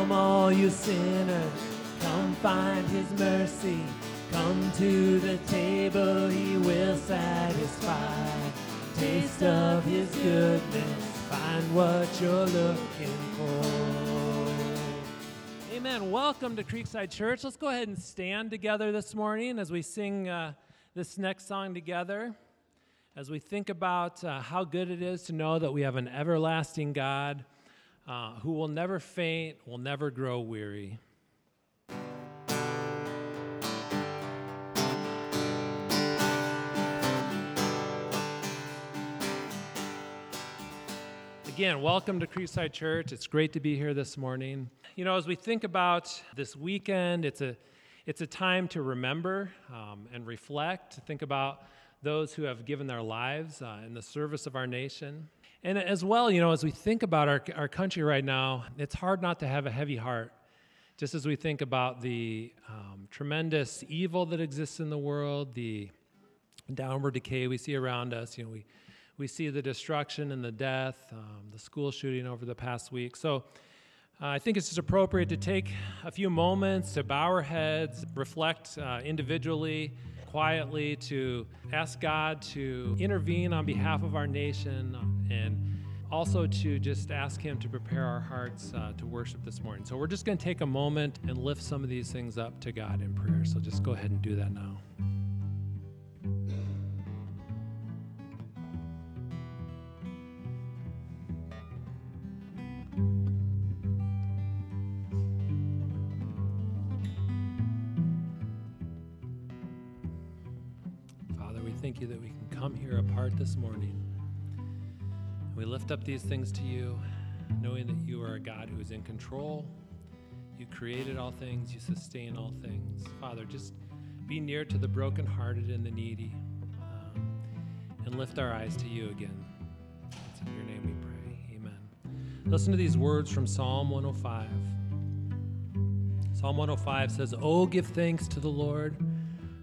Come, all you sinners, come find his mercy. Come to the table, he will satisfy. Taste of his goodness, find what you're looking for. Amen. Welcome to Creekside Church. Let's go ahead and stand together this morning as we sing uh, this next song together. As we think about uh, how good it is to know that we have an everlasting God uh, who will never faint, will never grow weary. Again, welcome to Creekside Church. It's great to be here this morning. You know, as we think about this weekend, it's a it's a time to remember um, and reflect, to think about those who have given their lives uh, in the service of our nation. And as well, you know, as we think about our, our country right now, it's hard not to have a heavy heart. Just as we think about the um, tremendous evil that exists in the world, the downward decay we see around us, you know, we, we see the destruction and the death, um, the school shooting over the past week. So uh, I think it's just appropriate to take a few moments to bow our heads, reflect uh, individually, quietly, to ask God to intervene on behalf of our nation, and also to just ask Him to prepare our hearts uh, to worship this morning. So we're just going to take a moment and lift some of these things up to God in prayer. So just go ahead and do that now. Come here apart this morning. We lift up these things to you, knowing that you are a God who is in control. You created all things, you sustain all things. Father, just be near to the brokenhearted and the needy, um, and lift our eyes to you again. It's in your name we pray. Amen. Listen to these words from Psalm 105. Psalm 105 says, Oh, give thanks to the Lord,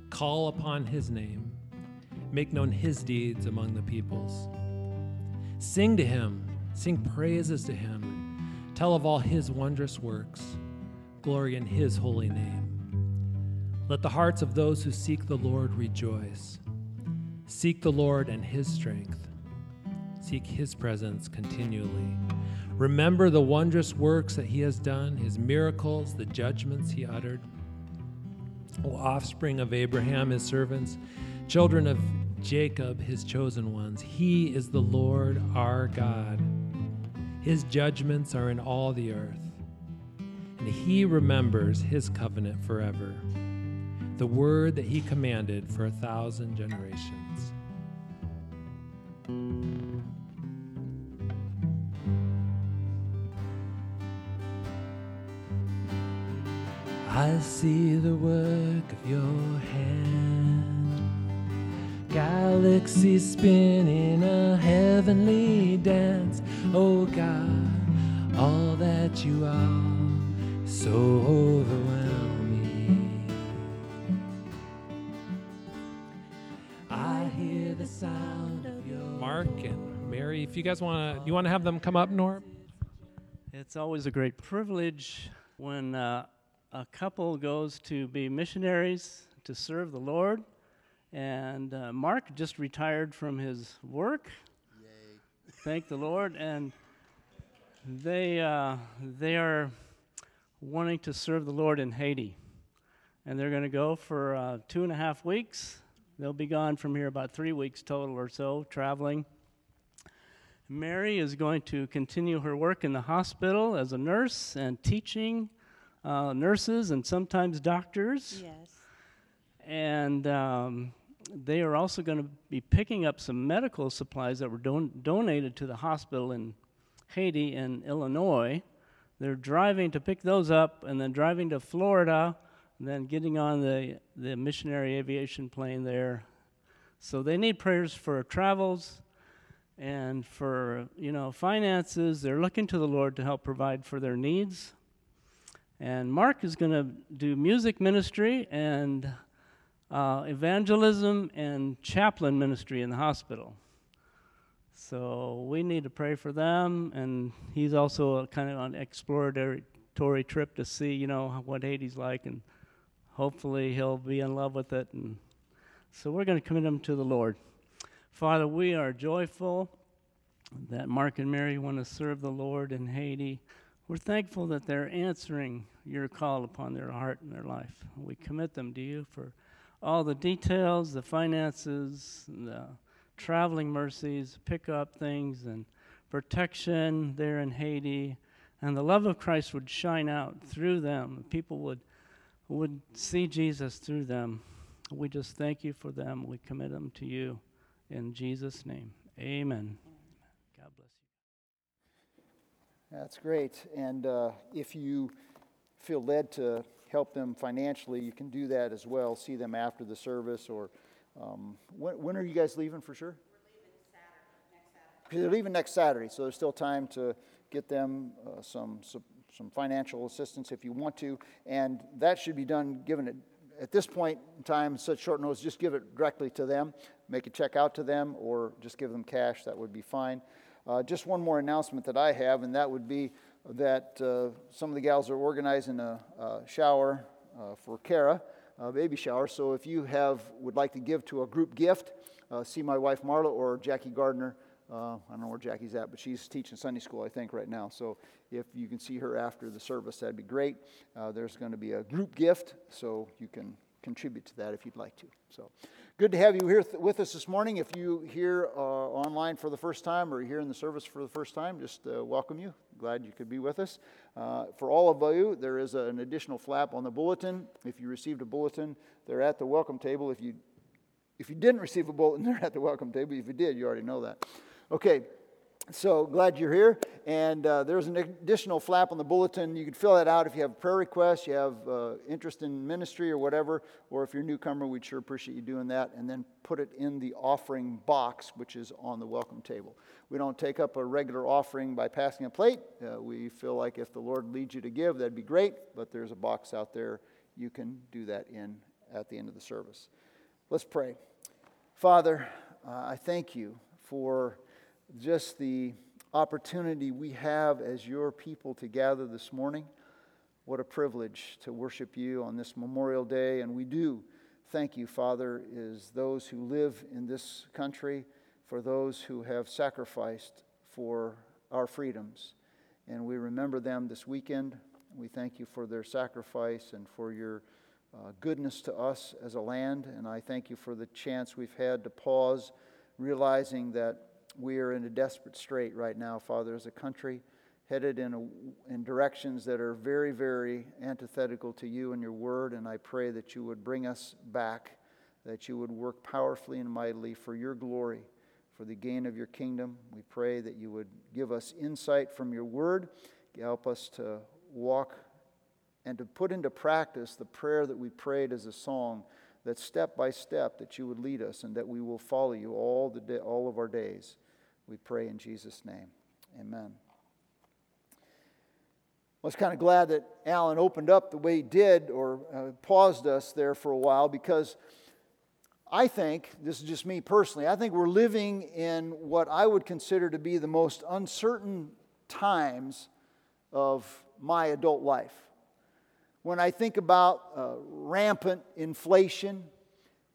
call upon his name make known his deeds among the peoples. Sing to him, sing praises to him, tell of all his wondrous works, glory in his holy name. Let the hearts of those who seek the Lord rejoice. Seek the Lord and his strength. Seek his presence continually. Remember the wondrous works that he has done, his miracles, the judgments he uttered. O offspring of Abraham, his servants, children of Jacob, his chosen ones. He is the Lord our God. His judgments are in all the earth, and he remembers his covenant forever, the word that he commanded for a thousand generations. I see the work of your hand galaxy spinning a heavenly dance. Oh God, all that you are so overwhelming. I hear the sound of your Mark and Mary, if you guys want to, you want to have them come up, Norm? It's always a great privilege when uh, a couple goes to be missionaries to serve the Lord. And uh, Mark just retired from his work. Yay. Thank the Lord. And they, uh, they are wanting to serve the Lord in Haiti. And they're going to go for uh, two and a half weeks. They'll be gone from here about three weeks total or so, traveling. Mary is going to continue her work in the hospital as a nurse and teaching uh, nurses and sometimes doctors. Yes. And um, they are also going to be picking up some medical supplies that were don- donated to the hospital in Haiti and Illinois. They're driving to pick those up and then driving to Florida and then getting on the, the missionary aviation plane there. So they need prayers for travels and for, you know, finances. They're looking to the Lord to help provide for their needs. And Mark is going to do music ministry and uh, evangelism and chaplain ministry in the hospital. So we need to pray for them, and he's also kind of on exploratory exploratory trip to see, you know, what Haiti's like, and hopefully he'll be in love with it. And so we're going to commit him to the Lord. Father, we are joyful that Mark and Mary want to serve the Lord in Haiti. We're thankful that they're answering your call upon their heart and their life. We commit them to you for all the details, the finances, the traveling mercies, pick up things, and protection there in Haiti. And the love of Christ would shine out through them. People would, would see Jesus through them. We just thank you for them. We commit them to you in Jesus' name. Amen. God bless you. That's great. And uh, if you feel led to help them financially, you can do that as well. See them after the service or um, when, when, are you guys leaving for sure? Saturday, They're leaving next Saturday, so there's still time to get them uh, some, some, some financial assistance if you want to, and that should be done given it at this point in time, such short notice, just give it directly to them, make a check out to them, or just give them cash. That would be fine. Uh, just one more announcement that I have, and that would be that uh, some of the gals are organizing a, a shower uh, for Kara, a baby shower. So if you have would like to give to a group gift, uh, see my wife Marla or Jackie Gardner. Uh, I don't know where Jackie's at, but she's teaching Sunday school, I think, right now. So if you can see her after the service, that'd be great. Uh, there's going to be a group gift, so you can contribute to that if you'd like to. So good to have you here th- with us this morning. If you here uh, online for the first time or here in the service for the first time, just uh, welcome you. Glad you could be with us. Uh, for all of you, there is a, an additional flap on the bulletin. If you received a bulletin, they're at the welcome table. If you if you didn't receive a bulletin, they're at the welcome table. If you did, you already know that. Okay, so glad you're here. And uh, there's an additional flap on the bulletin. You can fill that out if you have a prayer requests, you have uh, interest in ministry or whatever, or if you're a newcomer, we'd sure appreciate you doing that. And then put it in the offering box, which is on the welcome table. We don't take up a regular offering by passing a plate. Uh, we feel like if the Lord leads you to give, that'd be great, but there's a box out there you can do that in at the end of the service. Let's pray. Father, uh, I thank you for just the opportunity we have as your people to gather this morning. What a privilege to worship you on this Memorial Day, and we do thank you, Father, is those who live in this country for those who have sacrificed for our freedoms. And we remember them this weekend. We thank you for their sacrifice and for your uh, goodness to us as a land. And I thank you for the chance we've had to pause, realizing that we are in a desperate strait right now, Father, as a country headed in, a, in directions that are very, very antithetical to you and your word. And I pray that you would bring us back, that you would work powerfully and mightily for your glory for the gain of your kingdom. We pray that you would give us insight from your word, help us to walk and to put into practice the prayer that we prayed as a song, that step by step that you would lead us and that we will follow you all, the day, all of our days. We pray in Jesus' name. Amen. I was kind of glad that Alan opened up the way he did or uh, paused us there for a while because I think, this is just me personally, I think we're living in what I would consider to be the most uncertain times of my adult life. When I think about uh, rampant inflation,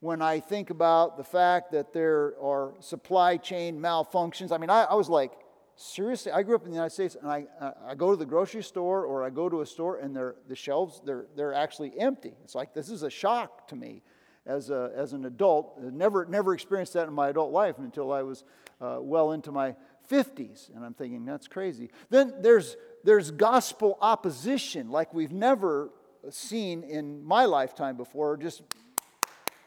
when I think about the fact that there are supply chain malfunctions, I mean, I, I was like, seriously, I grew up in the United States and I, I go to the grocery store or I go to a store and the shelves, they're, they're actually empty. It's like, this is a shock to me as, a, as an adult. Never, never experienced that in my adult life until I was uh, well into my 50s. And I'm thinking, that's crazy. Then there's, there's gospel opposition like we've never seen in my lifetime before, just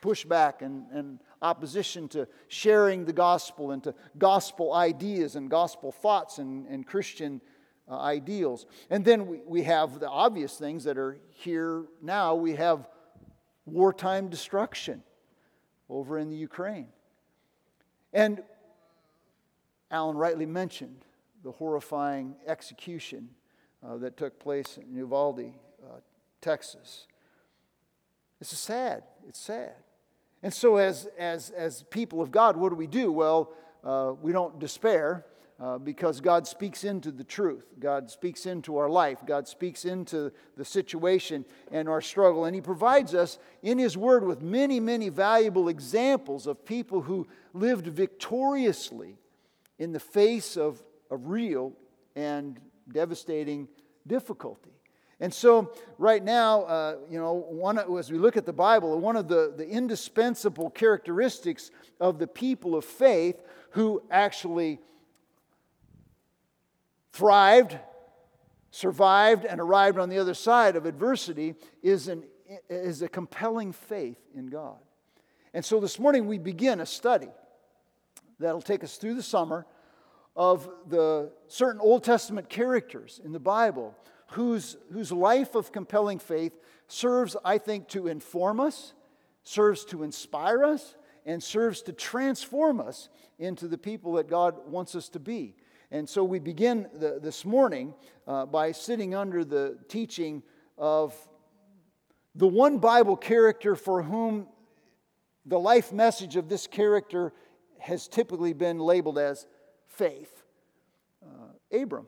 pushback and, and opposition to sharing the gospel and to gospel ideas and gospel thoughts and, and Christian uh, ideals. And then we, we have the obvious things that are here now. We have wartime destruction over in the Ukraine. And Alan rightly mentioned the horrifying execution uh, that took place in Uvalde, uh, Texas. It's sad. It's sad. And so, as, as, as people of God, what do we do? Well, uh, we don't despair. uh, because God speaks into the truth. God speaks into our life. God speaks into the situation and our struggle. And He provides us in His Word with many, many valuable examples of people who lived victoriously in the face of, of real and devastating difficulty. And so, right now, uh, you know, one, as we look at the Bible, one of the, the indispensable characteristics of the people of faith who actually thrived, survived, and arrived on the other side of adversity is, an, is a compelling faith in God. And so this morning we begin a study that'll take us through the summer of the certain Old Testament characters in the Bible whose, whose life of compelling faith serves, I think, to inform us, serves to inspire us, and serves to transform us into the people that God wants us to be. And so we begin the, this morning uh, by sitting under the teaching of the one Bible character for whom the life message of this character has typically been labeled as faith uh, Abram,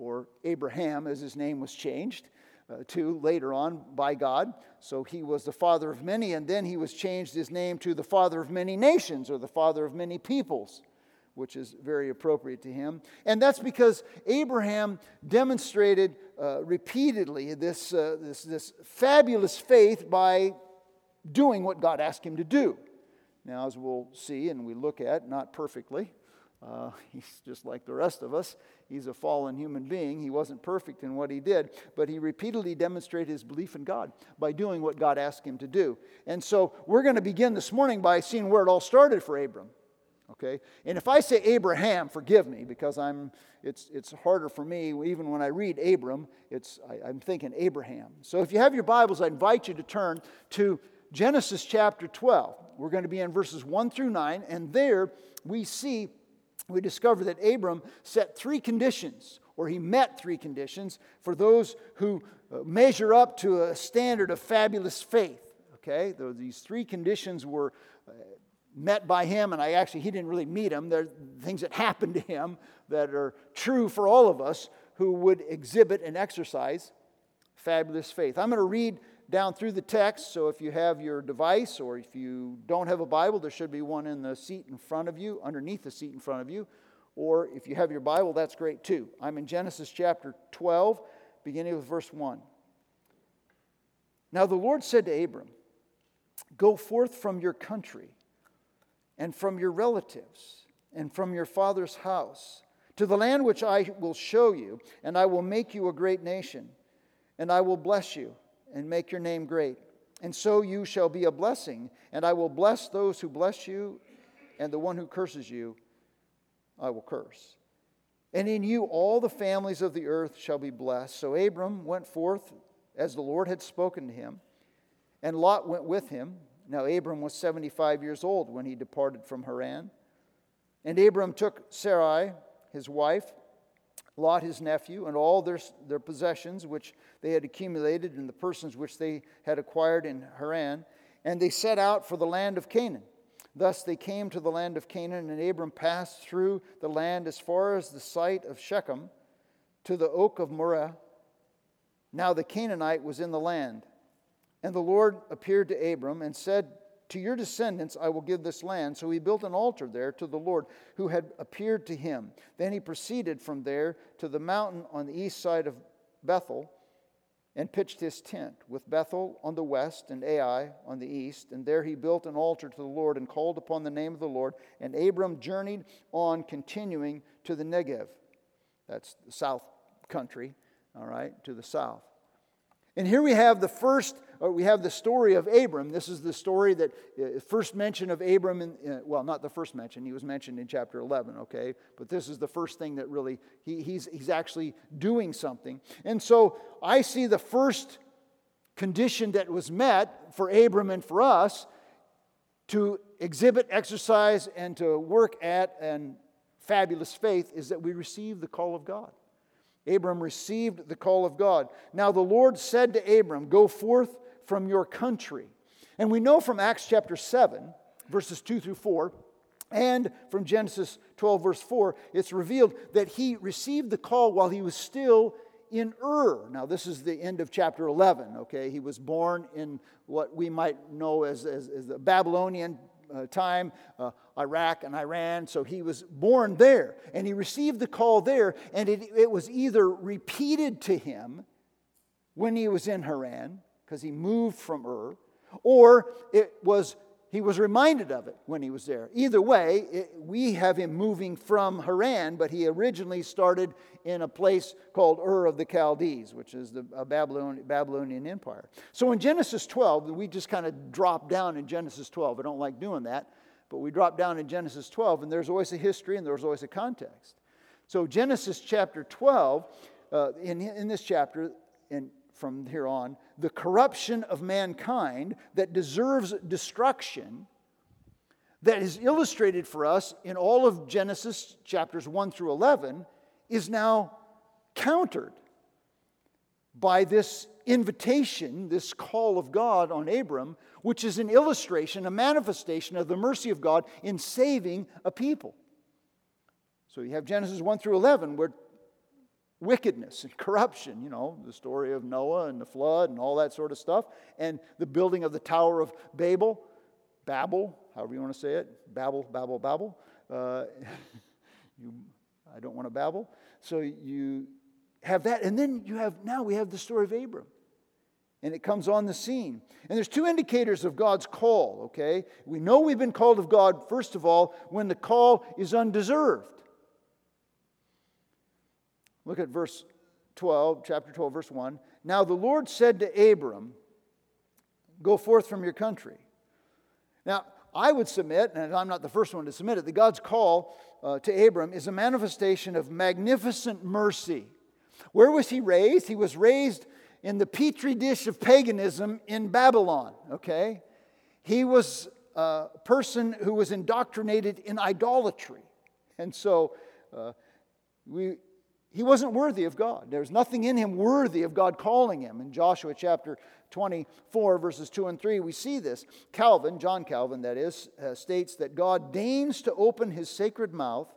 or Abraham, as his name was changed. Uh, to later on by God. So he was the father of many, and then he was changed his name to the father of many nations or the father of many peoples which is very appropriate to him. And that's because Abraham demonstrated uh, repeatedly this, uh, this, this fabulous faith by doing what God asked him to do. Now, as we'll see and we look at, not perfectly, uh, he's just like the rest of us. He's a fallen human being. He wasn't perfect in what he did, but he repeatedly demonstrated his belief in God by doing what God asked him to do. And so we're going to begin this morning by seeing where it all started for Abram okay? And if I say Abraham, forgive me because I'm, it's, it's harder for me, even when I read Abram, it's, I, I'm thinking Abraham. So if you have your Bibles, I invite you to turn to Genesis chapter 12. We're going to be in verses 1 through 9, and there we see, we discover that Abram set three conditions, or he met three conditions for those who uh, measure up to a standard of fabulous faith. Okay, these three conditions were uh, met by him, and I actually, he didn't really meet him. There are things that happened to him that are true for all of us who would exhibit and exercise fabulous faith. I'm going to read down through the text, so if you have your device or if you don't have a Bible, there should be one in the seat in front of you, underneath the seat in front of you. Or if you have your Bible, that's great too. I'm in Genesis chapter 12, beginning with verse 1. Now the Lord said to Abram, Go forth from your country and from your relatives and from your father's house to the land which I will show you, and I will make you a great nation, and I will bless you and make your name great. And so you shall be a blessing, and I will bless those who bless you, and the one who curses you, I will curse. And in you all the families of the earth shall be blessed. So Abram went forth as the Lord had spoken to him, and Lot went with him. Now, Abram was 75 years old when he departed from Haran. And Abram took Sarai, his wife, Lot, his nephew, and all their, their possessions which they had accumulated and the persons which they had acquired in Haran, and they set out for the land of Canaan. Thus they came to the land of Canaan, and Abram passed through the land as far as the site of Shechem to the oak of Moreh. Now the Canaanite was in the land. And the Lord appeared to Abram and said, To your descendants I will give this land. So he built an altar there to the Lord who had appeared to him. Then he proceeded from there to the mountain on the east side of Bethel and pitched his tent, with Bethel on the west and Ai on the east. And there he built an altar to the Lord and called upon the name of the Lord. And Abram journeyed on, continuing to the Negev. That's the south country, all right, to the south. And here we have the first, we have the story of Abram. This is the story that uh, first mention of Abram, in, uh, well, not the first mention, he was mentioned in chapter 11, okay? But this is the first thing that really, he, he's, he's actually doing something. And so I see the first condition that was met for Abram and for us to exhibit, exercise, and to work at and fabulous faith is that we receive the call of God. Abram received the call of God. Now the Lord said to Abram, Go forth from your country. And we know from Acts chapter 7, verses 2 through 4, And from Genesis 12, verse 4, it's revealed that he received the call while he was still in Ur. Now, this is the end of chapter 11, okay? He was born in what we might know as, as, as the Babylonian uh, time, uh, Iraq and Iran. So he was born there, and he received the call there, and it, it was either repeated to him when he was in Haran, because he moved from Ur, or it was he was reminded of it when he was there. Either way, it, we have him moving from Haran, but he originally started in a place called Ur of the Chaldees, which is the Babylonian, Babylonian Empire. So in Genesis 12, we just kind of drop down in Genesis 12. I don't like doing that, but we drop down in Genesis 12, and there's always a history and there's always a context. So Genesis chapter 12, uh, in, in this chapter, in from here on, the corruption of mankind that deserves destruction, that is illustrated for us in all of Genesis chapters 1 through 11, is now countered by this invitation, this call of God on Abram, which is an illustration, a manifestation of the mercy of God in saving a people. So you have Genesis 1 through 11, where wickedness and corruption, you know, the story of Noah and the flood and all that sort of stuff, and the building of the Tower of Babel, Babel, however you want to say it, Babel, Babel, Babel. Uh, you, I don't want to babble. So you have that, and then you have, now we have the story of Abram. And it comes on the scene. And there's two indicators of God's call, okay? We know we've been called of God, first of all, when the call is undeserved. Look at verse 12, chapter 12, verse 1. Now the Lord said to Abram, Go forth from your country. Now, I would submit, and I'm not the first one to submit it, that God's call uh, to Abram is a manifestation of magnificent mercy. Where was he raised? He was raised in the petri dish of paganism in Babylon, okay? He was a person who was indoctrinated in idolatry. And so uh, we, he wasn't worthy of God. There's nothing in him worthy of God calling him. In Joshua chapter 24, verses 2 and 3, we see this. Calvin, John Calvin, that is, uh, states that God deigns to open his sacred mouth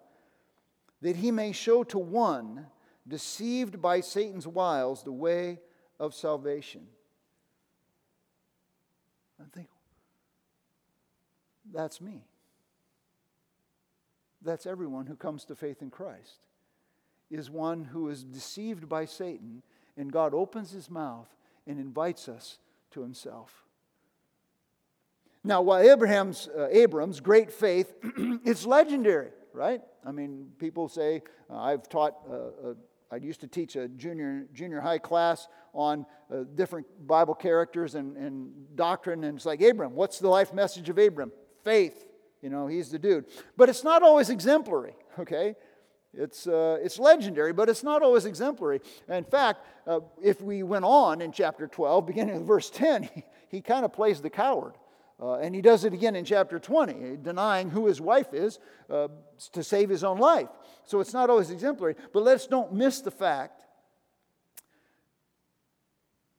that he may show to one deceived by Satan's wiles the way of salvation. I think that's me. That's everyone who comes to faith in Christ is one who is deceived by Satan, and God opens his mouth and invites us to himself. Now, while Abraham's, uh, Abram's great faith, it's legendary, right? I mean, people say, uh, I've taught, uh, uh I used to teach a junior, junior high class on uh, different Bible characters and, and doctrine, and it's like, Abram, what's the life message of Abram? Faith. You know, he's the dude. But it's not always exemplary, okay? It's, uh, it's legendary, but it's not always exemplary. In fact, uh, if we went on in chapter 12, beginning with verse 10, he, he kind of plays the coward. Uh, and he does it again in chapter 20, denying who his wife is uh, to save his own life. So it's not always exemplary. But let's don't miss the fact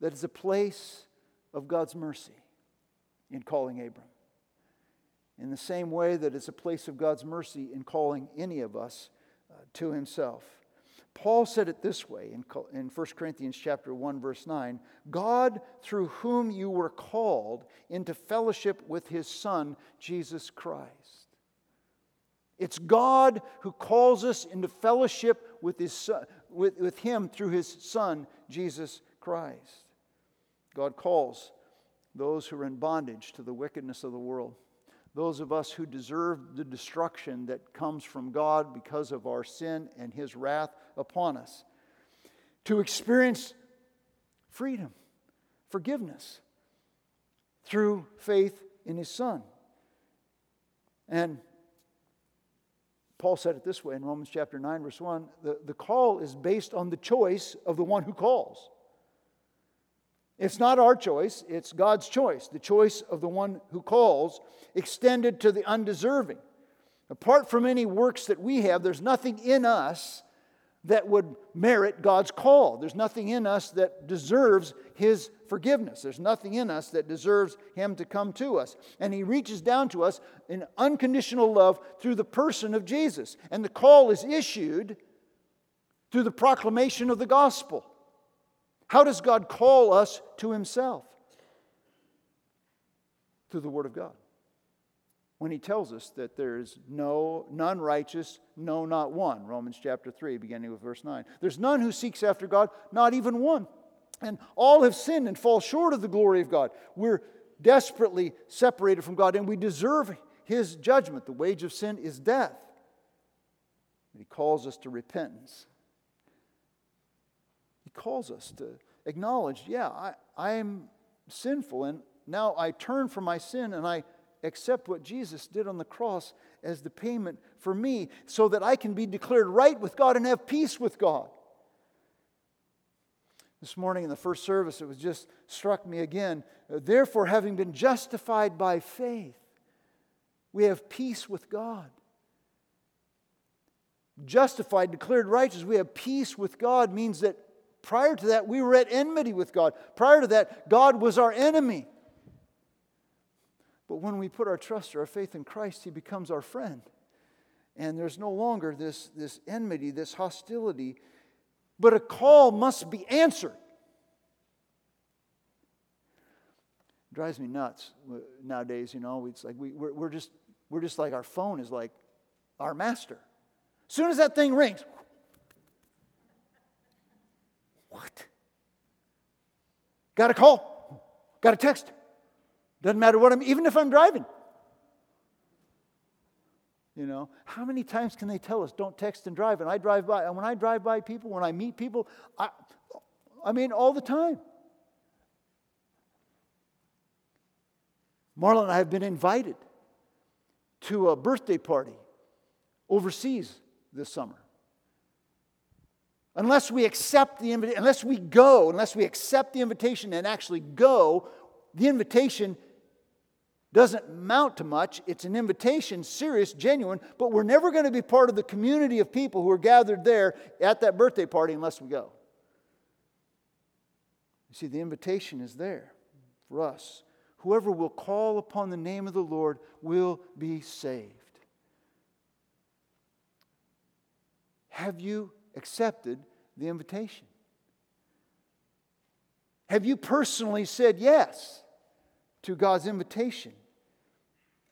that it's a place of God's mercy in calling Abram. In the same way that it's a place of God's mercy in calling any of us Uh, to himself. Paul said it this way in, in 1 Corinthians chapter 1 verse 9, God through whom you were called into fellowship with his son Jesus Christ. It's God who calls us into fellowship with, his son, with, with him through his son Jesus Christ. God calls those who are in bondage to the wickedness of the world those of us who deserve the destruction that comes from God because of our sin and His wrath upon us, to experience freedom, forgiveness through faith in His Son. And Paul said it this way in Romans chapter 9, verse 1 the, the call is based on the choice of the one who calls. It's not our choice, it's God's choice, the choice of the one who calls, extended to the undeserving. Apart from any works that we have, there's nothing in us that would merit God's call. There's nothing in us that deserves His forgiveness. There's nothing in us that deserves Him to come to us. And He reaches down to us in unconditional love through the person of Jesus. And the call is issued through the proclamation of the gospel. How does God call us to Himself? Through the Word of God. When he tells us that there is no none righteous no not one. Romans chapter 3 beginning with verse 9 there's none who seeks after god not even one. And all have sinned and fall short of the glory of god. We're desperately separated from god and we deserve his judgment. The wage of sin is death. He calls us to repentance calls us to acknowledge yeah i, I am sinful and now i turn from my sin and i accept what Jesus did on the cross as the payment for me so that I can be declared right with God and have peace with God. This morning in the first service, it was just struck me again. Uh, therefore, having been justified by faith, we have peace with God. Justified, declared righteous, we have peace with God means that prior to that, we were at enmity with God. Prior to that, God was our enemy. But when we put our trust or our faith in Christ, He becomes our friend. And there's no longer this, this enmity, this hostility, but a call must be answered. It drives me nuts nowadays, you know. It's like we, we're, we're, just, we're just like our phone is like our master. As soon as that thing rings, what? Got a call, got a text, doesn't matter what I'm, even if I'm driving. You know, how many times can they tell us don't text and drive? And I drive by, and when I drive by people, when I meet people, I, I mean, all the time. Marla and I have been invited to a birthday party overseas this summer. Unless we accept the invitation, unless we go, unless we accept the invitation and actually go, the invitation doesn't amount to much. It's an invitation, serious, genuine, but we're never going to be part of the community of people who are gathered there at that birthday party unless we go. You see, the invitation is there for us. Whoever will call upon the name of the Lord will be saved. Have you accepted the invitation? Have you personally said yes to God's invitation?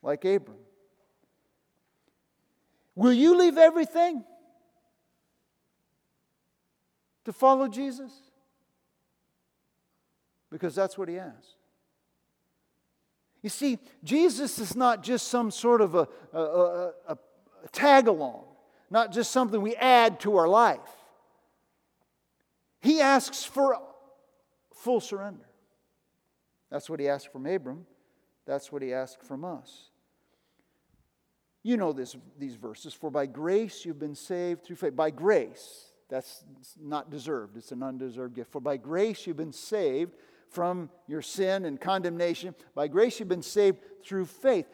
like Abram? Will you leave everything to follow Jesus? Because that's what he asks. You see, Jesus is not just some sort of a, a, a, a tag along, not just something we add to our life. He asks for full surrender. That's what he asked from Abram. That's what he asked from us. You know this, these verses. For by grace you've been saved through faith. By grace, that's not deserved, it's an undeserved gift. For by grace you've been saved from your sin and condemnation. By grace you've been saved through faith.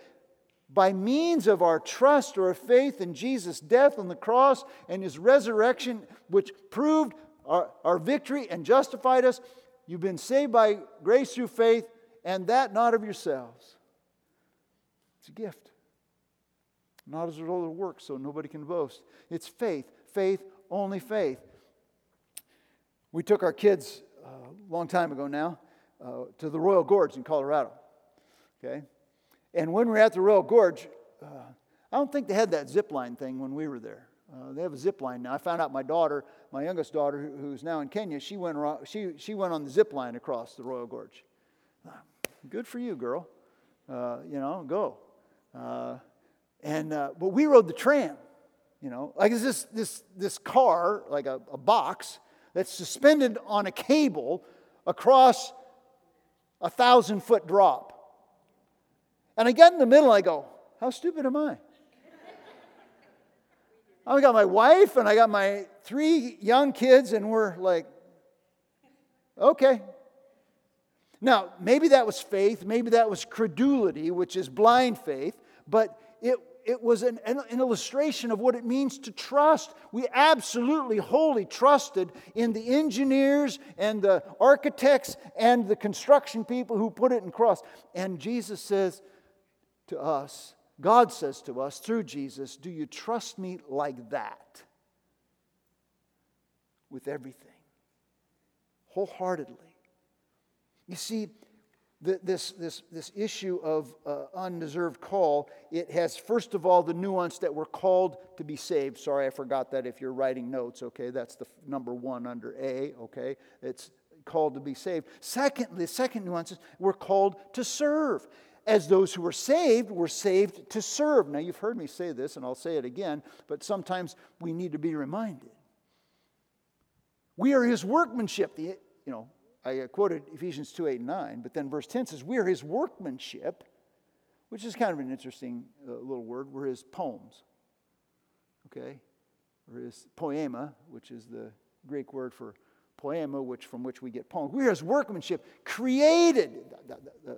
By means of our trust or faith in Jesus' death on the cross and his resurrection, which proved our, our victory and justified us, you've been saved by grace through faith, and that not of yourselves. It's a gift not as a result of works, so nobody can boast. It's faith, faith, only faith. We took our kids uh, a long time ago now uh, to the Royal Gorge in Colorado. Okay? And when we were at the Royal Gorge, uh, I don't think they had that zip line thing when we were there. Uh, they have a zip line now. I found out my daughter, my youngest daughter, who's now in Kenya, she went, she, she went on the zip line across the Royal Gorge. Good for you, girl. Uh, you know, go. Uh, and, uh, but we rode the tram, you know, like it's this, this, this car, like a, a box, that's suspended on a cable across a thousand foot drop. And I get in the middle I go, how stupid am I? I got my wife and I got my three young kids, and we're like, okay. Now, maybe that was faith, maybe that was credulity, which is blind faith, but it it was an, an, illustration of what it means to trust. We absolutely wholly trusted in the engineers and the architects and the construction people who put it in cross. And Jesus says to us, God says to us through Jesus, Do you trust me like that? With everything, wholeheartedly. You see, this, this, this issue of uh, undeserved call, it has, first of all, the nuance that we're called to be saved. Sorry, I forgot that if you're writing notes, okay? That's the number one under A, okay? It's called to be saved. Secondly, the second nuance is we're called to serve. As those who were saved, we're saved to serve. Now, you've heard me say this, and I'll say it again, but sometimes we need to be reminded. We are his workmanship. The, you know, I quoted Ephesians 2 8 and 9, but then verse 10 says, We are his workmanship, which is kind of an interesting uh, little word. We're his poems, okay? Or his poema, which is the Greek word for poema, which, from which we get poems. We're his workmanship, created. The, the, the,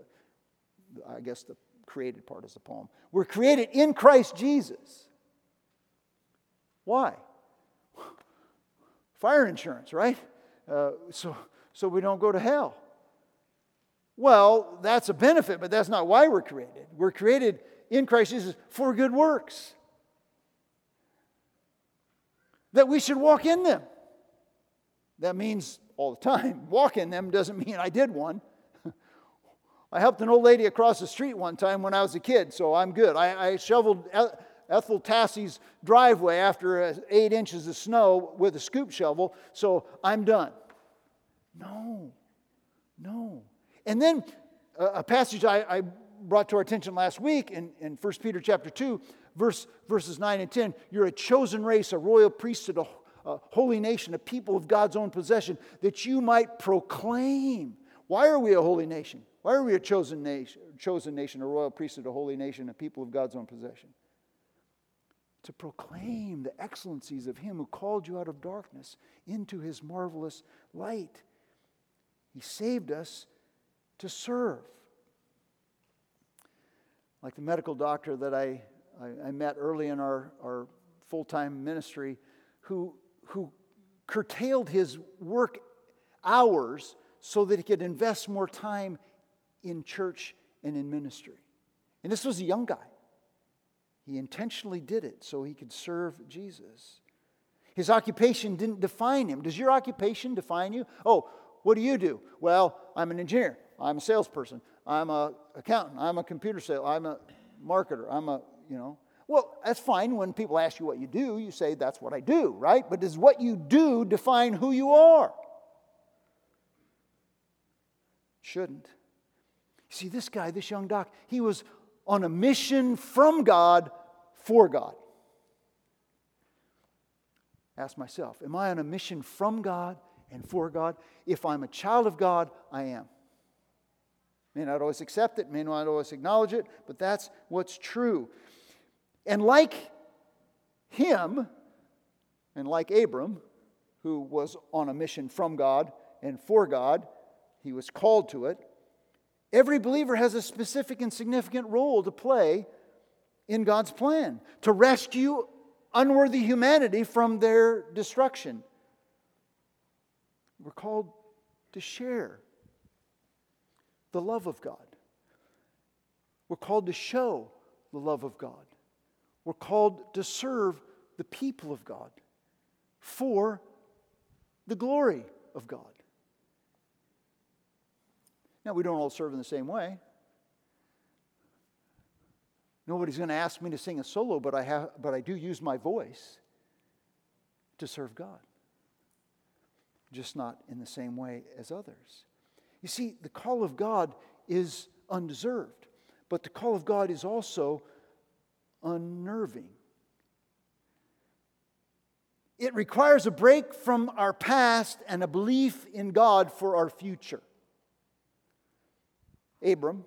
I guess the created part is the poem. We're created in Christ Jesus. Why? Fire insurance, right? Uh, so so we don't go to hell. Well, that's a benefit, but that's not why we're created. We're created in Christ Jesus for good works. That we should walk in them. That means all the time. Walk in them doesn't mean I did one. I helped an old lady across the street one time when I was a kid, so I'm good. I, I shoveled Ethel Tassie's driveway after uh, eight inches of snow with a scoop shovel, so I'm done. No, no. And then uh, a passage I, I, brought to our attention last week in, in 1 Peter chapter 2, verse, verses 9 and 10. You're a chosen race, a royal priesthood, a, a holy nation, a people of God's own possession, that you might proclaim. Why are we a holy nation? Why are we a chosen nation, chosen nation, a royal priesthood, a holy nation, a people of God's own possession? To proclaim the excellencies of Him who called you out of darkness into His marvelous light. He saved us to serve. Like the medical doctor that I, I, I met early in our, our full time ministry, who, who curtailed his work hours so that he could invest more time in church and in ministry. And this was a young guy. He intentionally did it so he could serve Jesus. His occupation didn't define him. Does your occupation define you? Oh, what do you do? Well, I'm an engineer. I'm a salesperson. I'm a accountant. I'm a computer sale. I'm a marketer. I'm a, you know. Well, that's fine when people ask you what you do. You say, that's what I do, right? But does what you do define who you are? Shouldn't. See, this guy, this young doc, he was on a mission from God for God. Ask myself, am I on a mission from God and for God. If I'm a child of God, I am. May not always accept it, may not always acknowledge it, but that's what's true. And like him, and like Abram, who was on a mission from God and for God, he was called to it. Every believer has a specific and significant role to play in God's plan to rescue unworthy humanity from their destruction. We're called to share the love of God. We're called to show the love of God. We're called to serve the people of God for the glory of God. Now, we don't all serve in the same way. Nobody's going to ask me to sing a solo, but I, have, but I do use my voice to serve God just not in the same way as others. You see, the call of God is undeserved, but the call of God is also unnerving. It requires a break from our past and a belief in God for our future. Abram,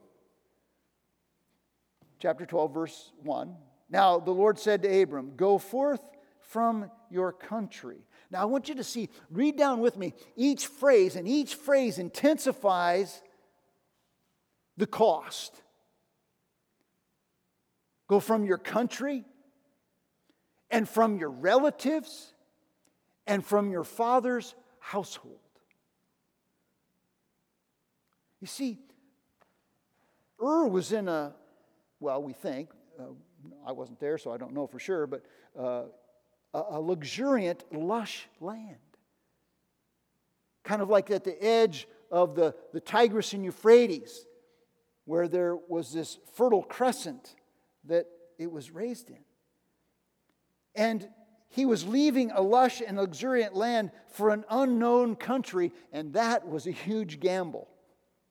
chapter 12, verse 1. Now the Lord said to Abram, Go forth from your country now, I want you to see, read down with me each phrase, and each phrase intensifies the cost. Go from your country and from your relatives and from your father's household. You see, Ur was in a, well, we think, uh, I wasn't there, so I don't know for sure, but uh, a, a luxuriant, lush land. Kind of like at the edge of the, the Tigris and Euphrates, where there was this fertile crescent that it was raised in. And he was leaving a lush and luxuriant land for an unknown country, and that was a huge gamble.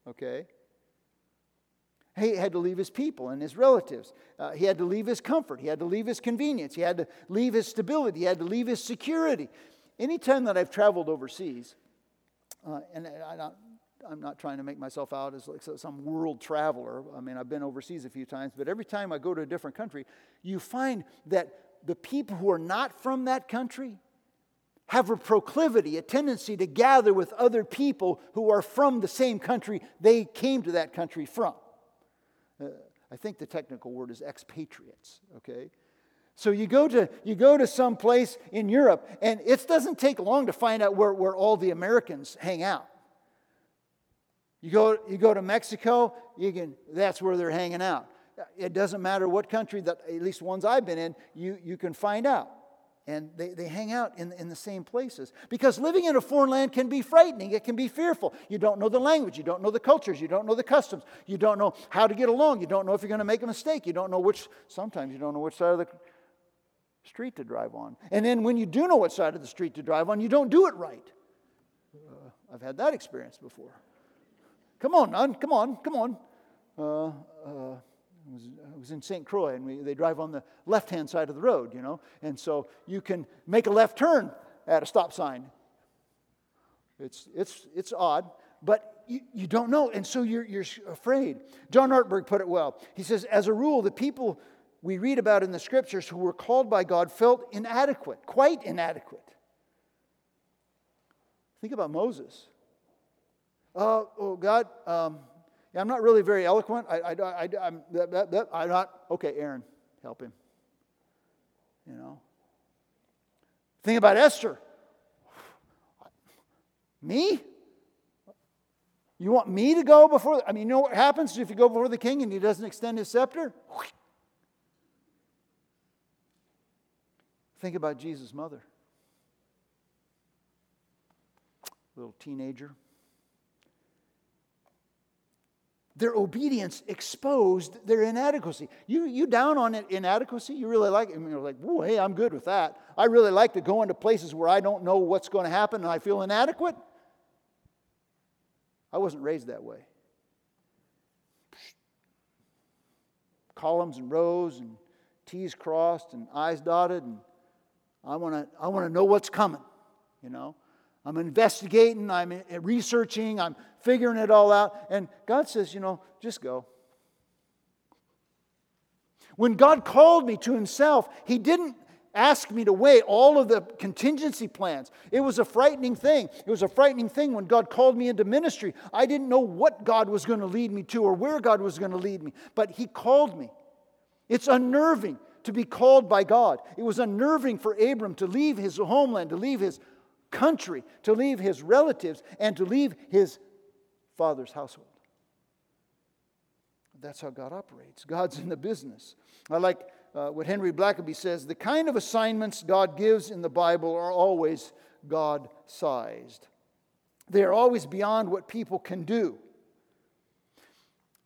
Okay? He had to leave his people and his relatives. Uh, he had to leave his comfort. He had to leave his convenience. He had to leave his stability. He had to leave his security. Anytime that I've traveled overseas, uh, and I, I'm not trying to make myself out as like some world traveler. I mean, I've been overseas a few times, but every time I go to a different country, you find that the people who are not from that country have a proclivity, a tendency to gather with other people who are from the same country they came to that country from. I think the technical word is expatriates, okay? So you go to you go to some place in Europe, and it doesn't take long to find out where, where all the Americans hang out. You go, you go to Mexico, you can, that's where they're hanging out. It doesn't matter what country, that, at least ones I've been in, you, you can find out. And they, they hang out in, in the same places. Because living in a foreign land can be frightening, it can be fearful. You don't know the language, you don't know the cultures, you don't know the customs, you don't know how to get along, you don't know if you're going to make a mistake, you don't know which, sometimes you don't know which side of the street to drive on. And then when you do know what side of the street to drive on, you don't do it right. Uh, I've had that experience before. Come on, man, come on, come on. Uh, uh, it was, it was in St. Croix, and we, they drive on the left hand side of the road, you know. And so you can make a left turn at a stop sign. It's, it's, it's odd, but you, you don't know, and so you're, you're afraid. John Ortberg put it well. He says, as a rule, the people we read about in the scriptures who were called by God felt inadequate, quite inadequate. Think about Moses. Uh, oh, God, um, yeah, I'm not really very eloquent. I, I, I, I'm, that, that, that, I'm not. Okay, Aaron, help him. You know. Think about Esther. Me? You want me to go before? I mean, you know what happens if you go before the king and he doesn't extend his scepter? Think about Jesus' mother. Little teenager. Their obedience exposed their inadequacy. You, you down on it, inadequacy? You really like it? And you're like, oh, hey, I'm good with that. I really like to go into places where I don't know what's going to happen and I feel inadequate. I wasn't raised that way. Columns and rows and T's crossed and I's dotted, and I want to I want to know what's coming, you know. I'm investigating, I'm researching, I'm figuring it all out. And God says, you know, just go. When God called me to Himself, He didn't ask me to weigh all of the contingency plans. It was a frightening thing. It was a frightening thing when God called me into ministry. I didn't know what God was going to lead me to or where God was going to lead me, but He called me. It's unnerving to be called by God. It was unnerving for Abram to leave his homeland, to leave his country, to leave his relatives, and to leave his father's household. That's how God operates. God's in the business. I like uh, what Henry Blackaby says the kind of assignments God gives in the Bible are always God sized, they are always beyond what people can do.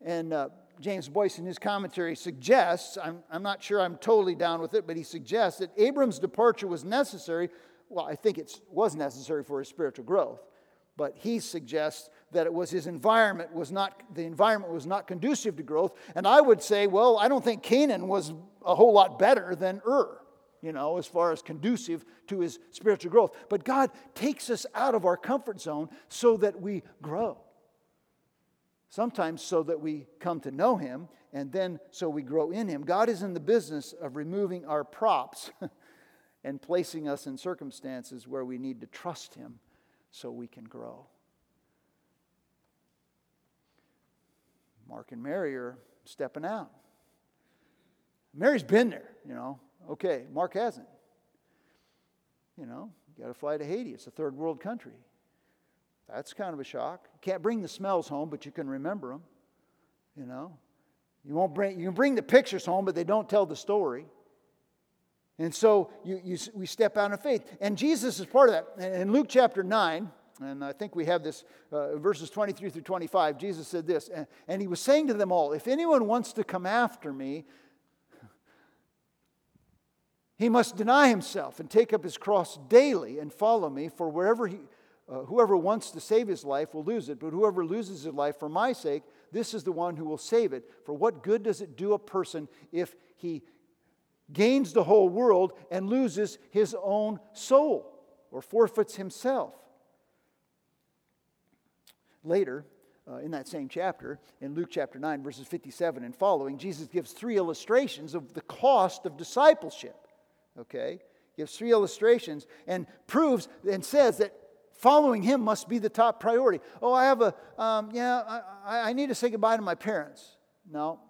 And uh, James Boice, in his commentary, suggests I'm, I'm not sure I'm totally down with it, but he suggests that Abram's departure was necessary well, I think it was necessary for his spiritual growth, but he suggests that it was his environment was not the environment was not conducive to growth. And I would say, well, I don't think Canaan was a whole lot better than Ur, you know, as far as conducive to his spiritual growth. But God takes us out of our comfort zone so that we grow. Sometimes so that we come to know him, and then so we grow in him. God is in the business of removing our props and placing us in circumstances where we need to trust Him so we can grow. Mark and Mary are stepping out. Mary's been there, you know. Okay, Mark hasn't. You know, you got to fly to Haiti. It's a third world country. That's kind of a shock. Can't bring the smells home, but you can remember them. You know, you won't bring you can bring the pictures home, but they don't tell the story. And so you, you, we step out in faith. And Jesus is part of that. In Luke chapter 9, and I think we have this, uh, verses 23 through 25, Jesus said this, and, and he was saying to them all, If anyone wants to come after me, he must deny himself and take up his cross daily and follow me, for wherever he, uh, whoever wants to save his life will lose it, but whoever loses his life for my sake, this is the one who will save it. For what good does it do a person if he gains the whole world and loses his own soul or forfeits himself? Later, uh, in that same chapter, in Luke chapter 9, verses 57 and following, Jesus gives three illustrations of the cost of discipleship okay? Gives three illustrations and proves and says that following him must be the top priority. Oh, I have a, um, yeah, I, I need to say goodbye to my parents. No.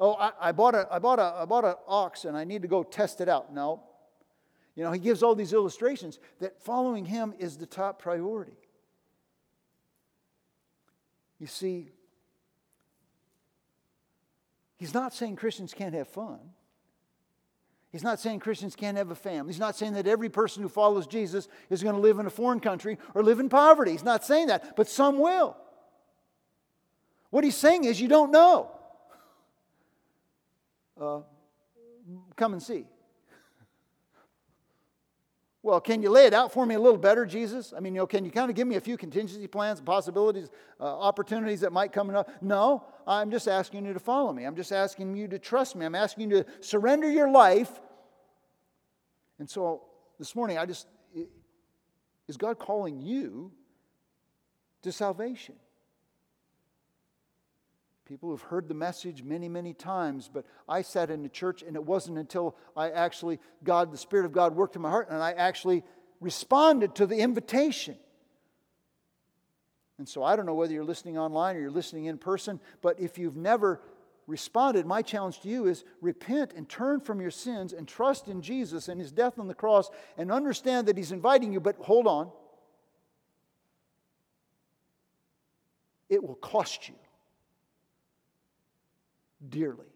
Oh, I, I, bought a, I bought a, I bought an ox and I need to go test it out. No. You know, he gives all these illustrations that following him is the top priority. You see, he's not saying Christians can't have fun. He's not saying Christians can't have a family. He's not saying that every person who follows Jesus is going to live in a foreign country or live in poverty. He's not saying that, but some will. What he's saying is, you don't know. Uh, come and see. Well, can you lay it out for me a little better, Jesus? I mean, you know, can you kind of give me a few contingency plans, possibilities, uh, opportunities that might come up? No, I'm just asking you to follow me. I'm just asking you to trust me. I'm asking you to surrender your life. And so this morning, I just, is God calling you to salvation? People who've heard the message many, many times, but I sat in the church and it wasn't until I actually, God, the Spirit of God worked in my heart and I actually responded to the invitation. And so I don't know whether you're listening online or you're listening in person, but if you've never responded, my challenge to you is repent and turn from your sins and trust in Jesus and his death on the cross and understand that he's inviting you, but hold on. It will cost you dearly.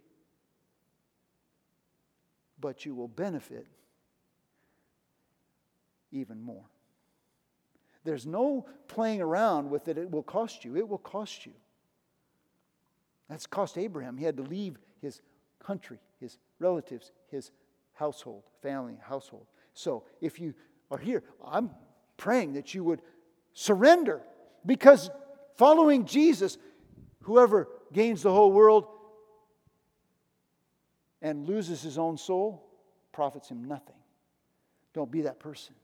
But you will benefit even more. There's no playing around with it. It will cost you. It will cost you. That's cost Abraham. He had to leave his country, his relatives, his household, family, household. So if you are here, I'm praying that you would surrender because following Jesus, whoever gains the whole world and loses his own soul profits him nothing. Don't be that person.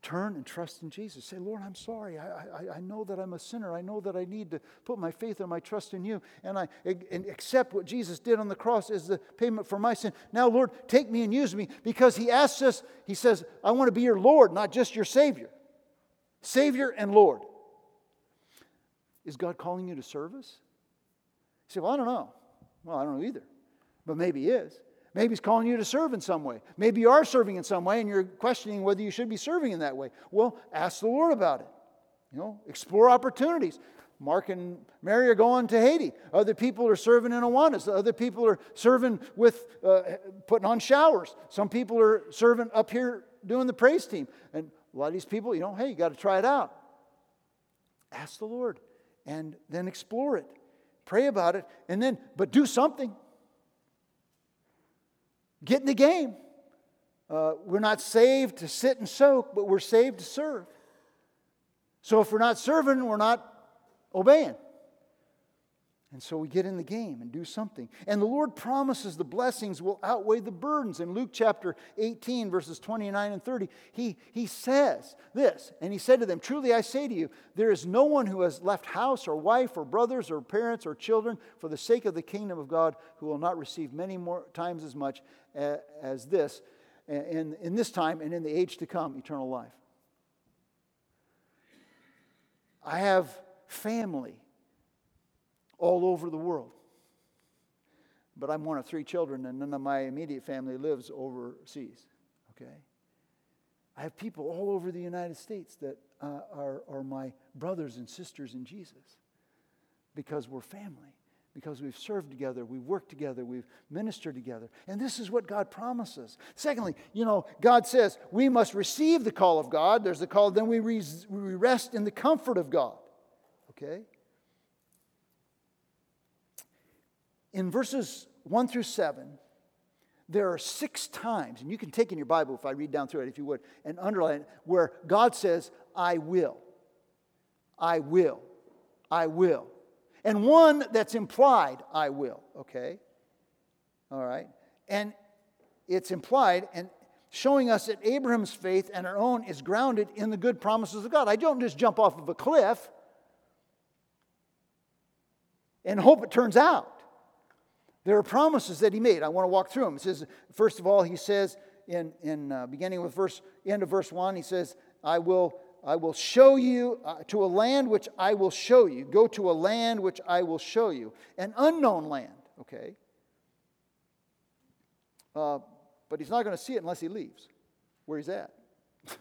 Turn and trust in Jesus. Say, Lord, I'm sorry. I, I, I know that I'm a sinner. I know that I need to put my faith and my trust in you. And I and accept what Jesus did on the cross as the payment for my sin. Now, Lord, take me and use me because He asks us, He says, I want to be your Lord, not just your Savior. Savior and Lord. Is God calling you to service? You say, Well, I don't know. Well, I don't know either, but maybe He is. Maybe He's calling you to serve in some way. Maybe you are serving in some way and you're questioning whether you should be serving in that way. Well, ask the Lord about it. You know, explore opportunities. Mark and Mary are going to Haiti. Other people are serving in Awanas. Other people are serving with uh, putting on showers. Some people are serving up here doing the praise team. And a lot of these people, you know, hey, you got to try it out. Ask the Lord and then explore it. Pray about it and then, but do something. Get in the game. Uh, we're not saved to sit and soak, but we're saved to serve. So if we're not serving, we're not obeying. And so we get in the game and do something. And the Lord promises the blessings will outweigh the burdens. In Luke chapter 18, verses 29 and 30, he, he says this, and he said to them, Truly I say to you, there is no one who has left house or wife or brothers or parents or children for the sake of the kingdom of God who will not receive many more times as much as this in, in this time and in the age to come, eternal life. I have family all over the world. but I'm one of three children, and none of my immediate family lives overseas. Okay? I have people all over the United States that uh, are, are my brothers and sisters in Jesus because we're family, because we've served together, we've worked together, we've ministered together. And this is what God promises. Secondly, you know, God says we must receive the call of God. There's the call, then we, we rest in the comfort of God. Okay? In verses 1 through 7, there are six times, and you can take in your Bible if I read down through it, if you would, and underline it, where God says, I will. I will. I will. And one that's implied, I will, okay? All right? And it's implied and showing us that Abraham's faith and our own is grounded in the good promises of God. I don't just jump off of a cliff and hope it turns out. There are promises that he made. I want to walk through them. It says, first of all, he says in, in uh, beginning with verse end of verse one, he says, "I will I will show you uh, to a land which I will show you. Go to a land which I will show you, an unknown land." Okay. Uh, but he's not going to see it unless he leaves where he's at.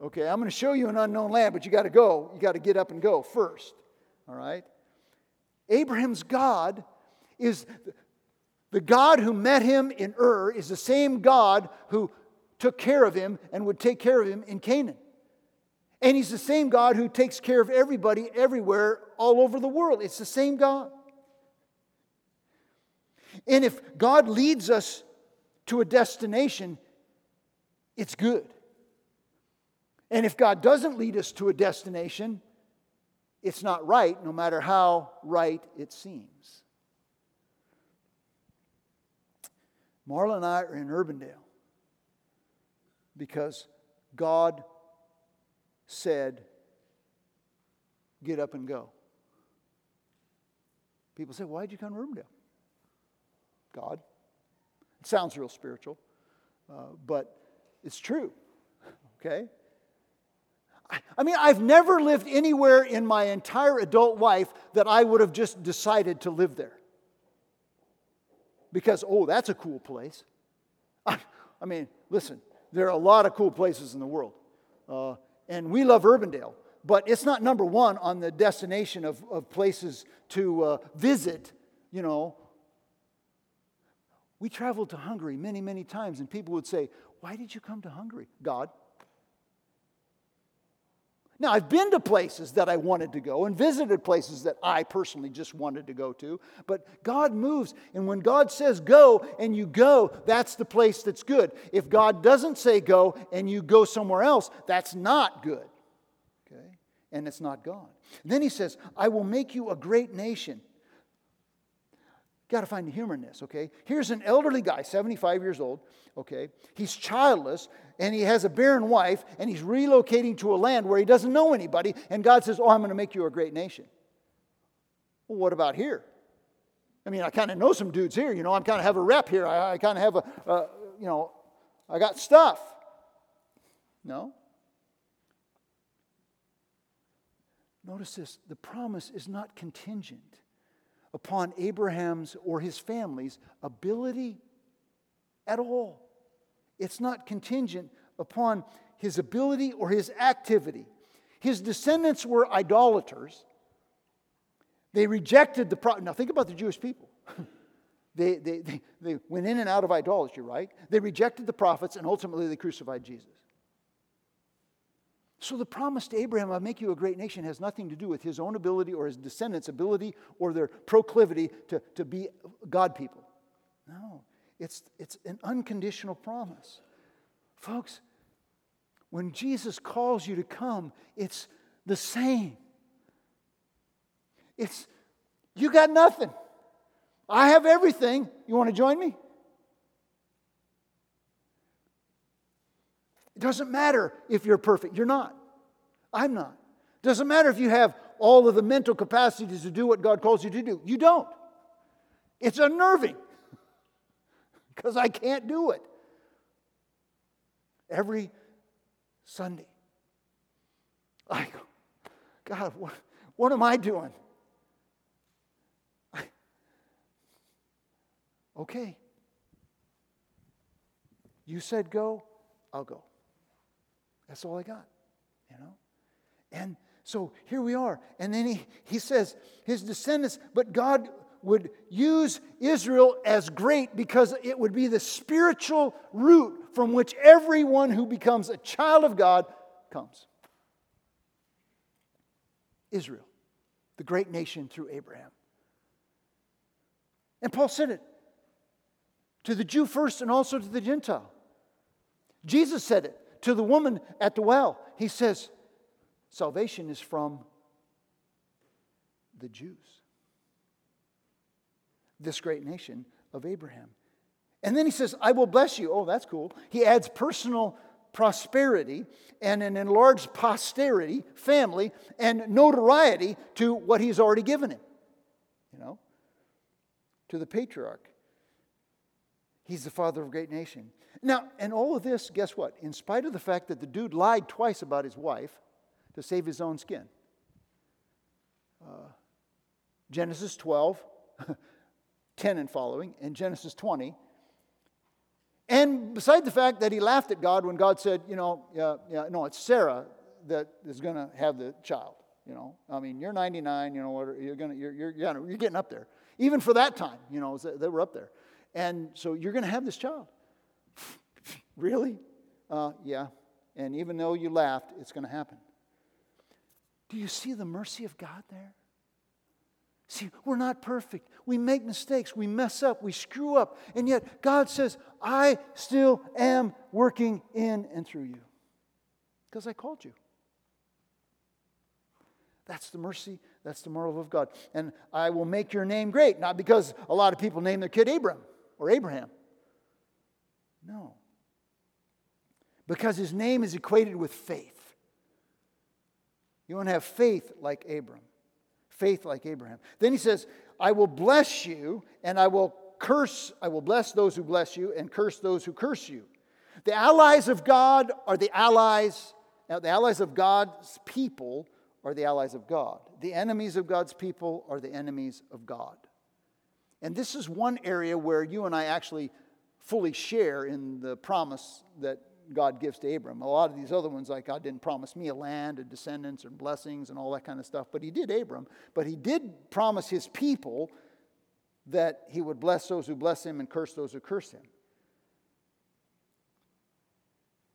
okay, I'm going to show you an unknown land, but you got to go. You got to get up and go first. All right. Abraham's God is the God who met him in Ur is the same God who took care of him and would take care of him in Canaan. And he's the same God who takes care of everybody everywhere all over the world. It's the same God. And if God leads us to a destination, it's good. And if God doesn't lead us to a destination, it's not right, no matter how right it seems. Marla and I are in Urbandale because God said, Get up and go. People say, Why'd you come to Urbandale? God. It sounds real spiritual, uh, but it's true. Okay? I, I mean, I've never lived anywhere in my entire adult life that I would have just decided to live there because, oh, that's a cool place. I, I mean, listen, there are a lot of cool places in the world. Uh, and we love Urbandale, but it's not number one on the destination of, of places to uh, visit, you know. We traveled to Hungary many, many times, and people would say, Why did you come to Hungary? God. Now, I've been to places that I wanted to go and visited places that I personally just wanted to go to, but God moves. And when God says go and you go, that's the place that's good. If God doesn't say go and you go somewhere else, that's not good. Okay? And it's not God. Then he says, I will make you a great nation. Got to find the humor in this, okay? Here's an elderly guy, 75 years old, okay? He's childless and he has a barren wife and he's relocating to a land where he doesn't know anybody and God says, "Oh, I'm going to make you a great nation." Well, what about here? I mean, I kind of know some dudes here, you know, I kind of have a rep here. I, I kind of have a, you know, I got stuff. No? Notice this the promise is not contingent upon Abraham's or his family's ability at all. It's not contingent upon his ability or his activity. His descendants were idolaters. They rejected the prophet. Now, think about the Jewish people. they, they, they, they went in and out of idolatry, right? They rejected the prophets and ultimately they crucified Jesus. So the promise to Abraham, I'll make you a great nation, has nothing to do with his own ability or his descendants' ability or their proclivity to, to be God people. No, it's, it's an unconditional promise. Folks, when Jesus calls you to come, it's the same. It's, you got nothing. I have everything. You want to join me? It doesn't matter if you're perfect. You're not. I'm not. It doesn't matter if you have all of the mental capacities to do what God calls you to do. You don't. It's unnerving because I can't do it. Every Sunday, I go, God, what, what am I doing? I, Okay. You said go, I'll go. That's all I got, you know? And so here we are. And then he, he says, his descendants, but God would use Israel as great because it would be the spiritual root from which everyone who becomes a child of God comes. Israel, the great nation through Abraham. And Paul said it to the Jew first and also to the Gentile. Jesus said it to the woman at the well. He says, Salvation is from the Jews, this great nation of Abraham. And then he says, I will bless you. Oh, that's cool. He adds personal prosperity and an enlarged posterity, family, and notoriety to what he's already given him. You know, to the patriarch. He's the father of a great nation. Now, and all of this, guess what? In spite of the fact that the dude lied twice about his wife to save his own skin. Uh, Genesis 12, 10 and following, in Genesis 20. And beside the fact that he laughed at God when God said, you know, yeah, yeah, no, it's Sarah that is going to have the child. You know, I mean, you're 99. You know, you're going to, you're, you're, you're getting up there. Even for that time, you know, they were up there. And so you're going to have this child. really? Uh, yeah. And even though you laughed, it's going to happen. Do you see the mercy of God there? See, we're not perfect. We make mistakes. We mess up. We screw up. And yet, God says, I still am working in and through you because I called you. That's the mercy, that's the moral of God. And I will make your name great, not because a lot of people name their kid Abram or Abraham. No. Because his name is equated with faith. You want to have faith like Abram, faith like Abraham. Then he says, I will bless you, and I will curse, I will bless those who bless you, and curse those who curse you. The allies of God are the allies, the allies of God's people are the allies of God. The enemies of God's people are the enemies of God. And this is one area where you and I actually fully share in the promise that God gives to Abram. A lot of these other ones, like God didn't promise me a land and descendants and blessings and all that kind of stuff, but He did Abram. But He did promise His people that He would bless those who bless Him and curse those who curse Him.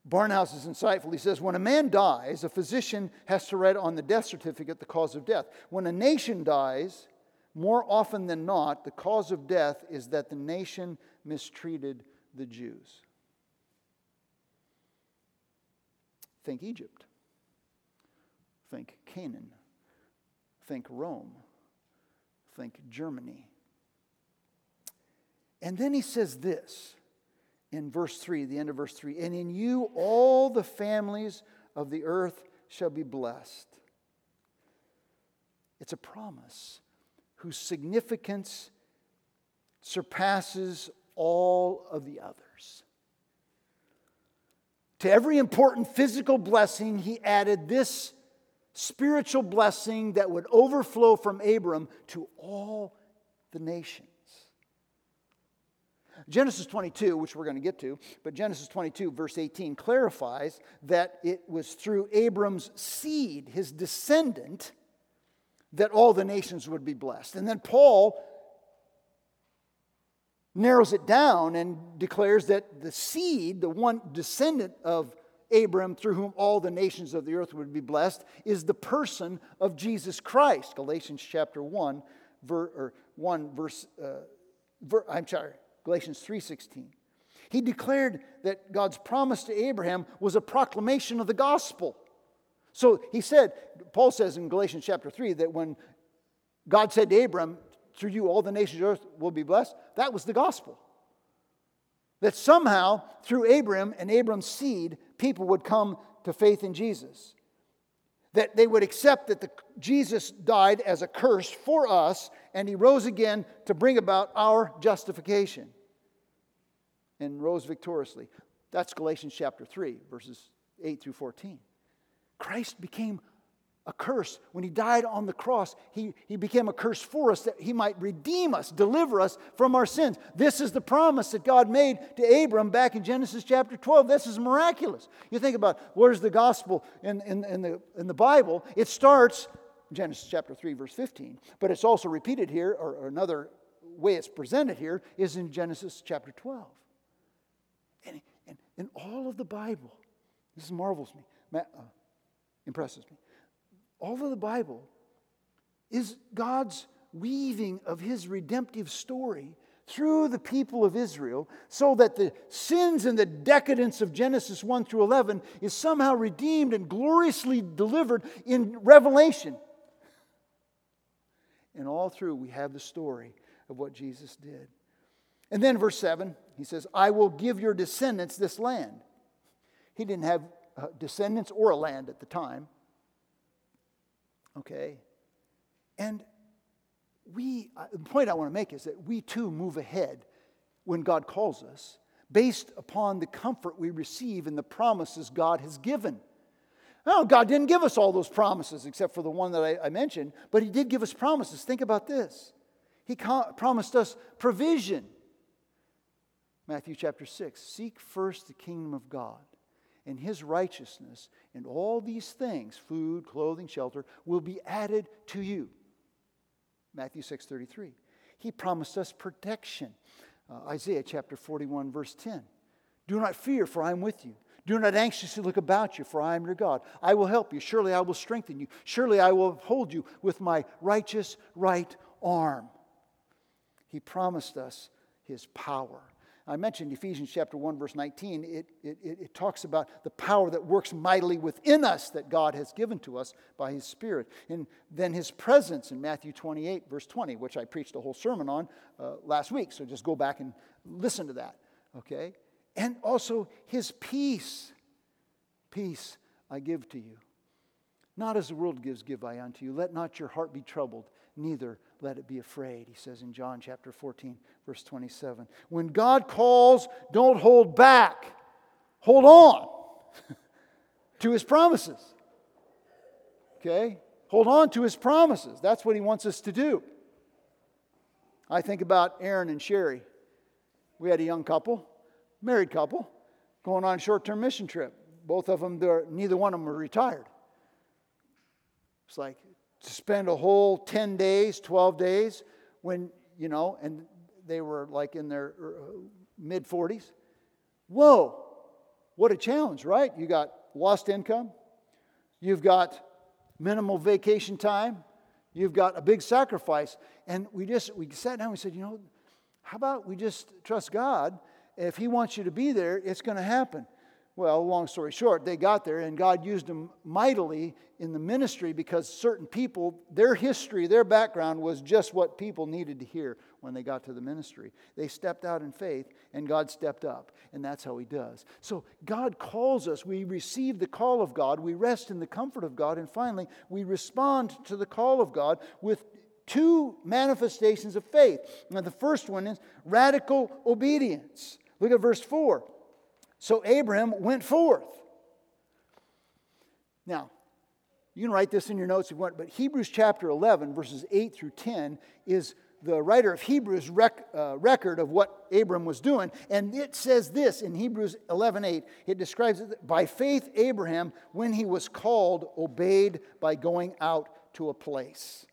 Barnhouse is insightful. He says, When a man dies, a physician has to write on the death certificate the cause of death. When a nation dies, more often than not, the cause of death is that the nation mistreated the Jews. Think Egypt. Think Canaan. Think Rome. Think Germany. And then he says this in verse 3, the end of verse 3 And in you all the families of the earth shall be blessed. It's a promise whose significance surpasses all of the others. To every important physical blessing, he added this spiritual blessing that would overflow from Abram to all the nations. Genesis 22, which we're going to get to, but Genesis 22, verse 18, clarifies that it was through Abram's seed, his descendant, that all the nations would be blessed. And then Paul narrows it down and declares that the seed, the one descendant of Abram through whom all the nations of the earth would be blessed, is the person of Jesus Christ. Galatians chapter 1, ver, or 1 verse, uh, ver, I'm sorry, Galatians 3.16. He declared that God's promise to Abraham was a proclamation of the gospel. So he said, Paul says in Galatians chapter 3 that when God said to Abram, through you all the nations of earth will be blessed. That was the gospel. That somehow, through Abram and Abram's seed, people would come to faith in Jesus. That they would accept that the, Jesus died as a curse for us, and he rose again to bring about our justification and rose victoriously. That's Galatians chapter 3, verses 8 through 14. Christ became a curse. When he died on the cross, he, he became a curse for us that he might redeem us, deliver us from our sins. This is the promise that God made to Abram back in Genesis chapter 12. This is miraculous. You think about where's the gospel in, in, in, the, in the Bible? It starts Genesis chapter 3, verse 15, but it's also repeated here, or, or another way it's presented here is in Genesis chapter 12. And, and all of the Bible, this marvels me, uh, impresses me all of the Bible is God's weaving of his redemptive story through the people of Israel so that the sins and the decadence of Genesis 1 through 11 is somehow redeemed and gloriously delivered in Revelation. And all through, we have the story of what Jesus did. And then, verse 7, he says, I will give your descendants this land. He didn't have uh, descendants or a land at the time. Okay? And we, uh, the point I want to make is that we too move ahead when God calls us based upon the comfort we receive in the promises God has given. No, God didn't give us all those promises except for the one that I, I mentioned, but He did give us promises. Think about this He promised us provision. Matthew chapter 6 Seek first the kingdom of God and his righteousness, and all these things, food, clothing, shelter, will be added to you. Matthew 6:33. He promised us protection. Uh, Isaiah chapter 41 verse 10. Do not fear for I am with you. Do not anxiously look about you, for I am your God. I will help you. Surely I will strengthen you. Surely I will uphold you with my righteous right arm. He promised us his power. I mentioned Ephesians chapter 1, verse 19. It, it, it, talks about the power that works mightily within us that God has given to us by his Spirit. And then his presence in Matthew 28, verse 20, which I preached a whole sermon on uh, last week. So just go back and listen to that, okay? And also his peace. Peace I give to you. Not as the world gives, give I unto you. Let not your heart be troubled, neither let it be afraid, he says in John chapter 14, verse 27. When God calls, don't hold back, hold on to his promises. Okay? Hold on to his promises. That's what he wants us to do. I think about Aaron and Sherry. We had a young couple, married couple, going on a short term mission trip. Both of them, neither one of them were retired. It's like, to spend a whole 10 days, 12 days, when, you know, and they were like in their uh, mid 40s. Whoa, what a challenge, right? You got lost income, you've got minimal vacation time, you've got a big sacrifice. And we just, we sat down and we said, you know, how about we just trust God? If He wants you to be there, it's going to happen. Well, long story short, they got there and God used them mightily in the ministry because certain people, their history, their background was just what people needed to hear when they got to the ministry. They stepped out in faith and God stepped up, and that's how He does. So God calls us. We receive the call of God, we rest in the comfort of God, and finally, we respond to the call of God with two manifestations of faith. Now, the first one is radical obedience. Look at verse 4. So Abraham went forth. Now, you can write this in your notes if you want, but Hebrews chapter 11, verses 8 through 10, is the writer of Hebrews' rec, uh, record of what Abram was doing. And it says this in Hebrews 11 8. It describes it by faith, Abraham, when he was called, obeyed by going out to a place.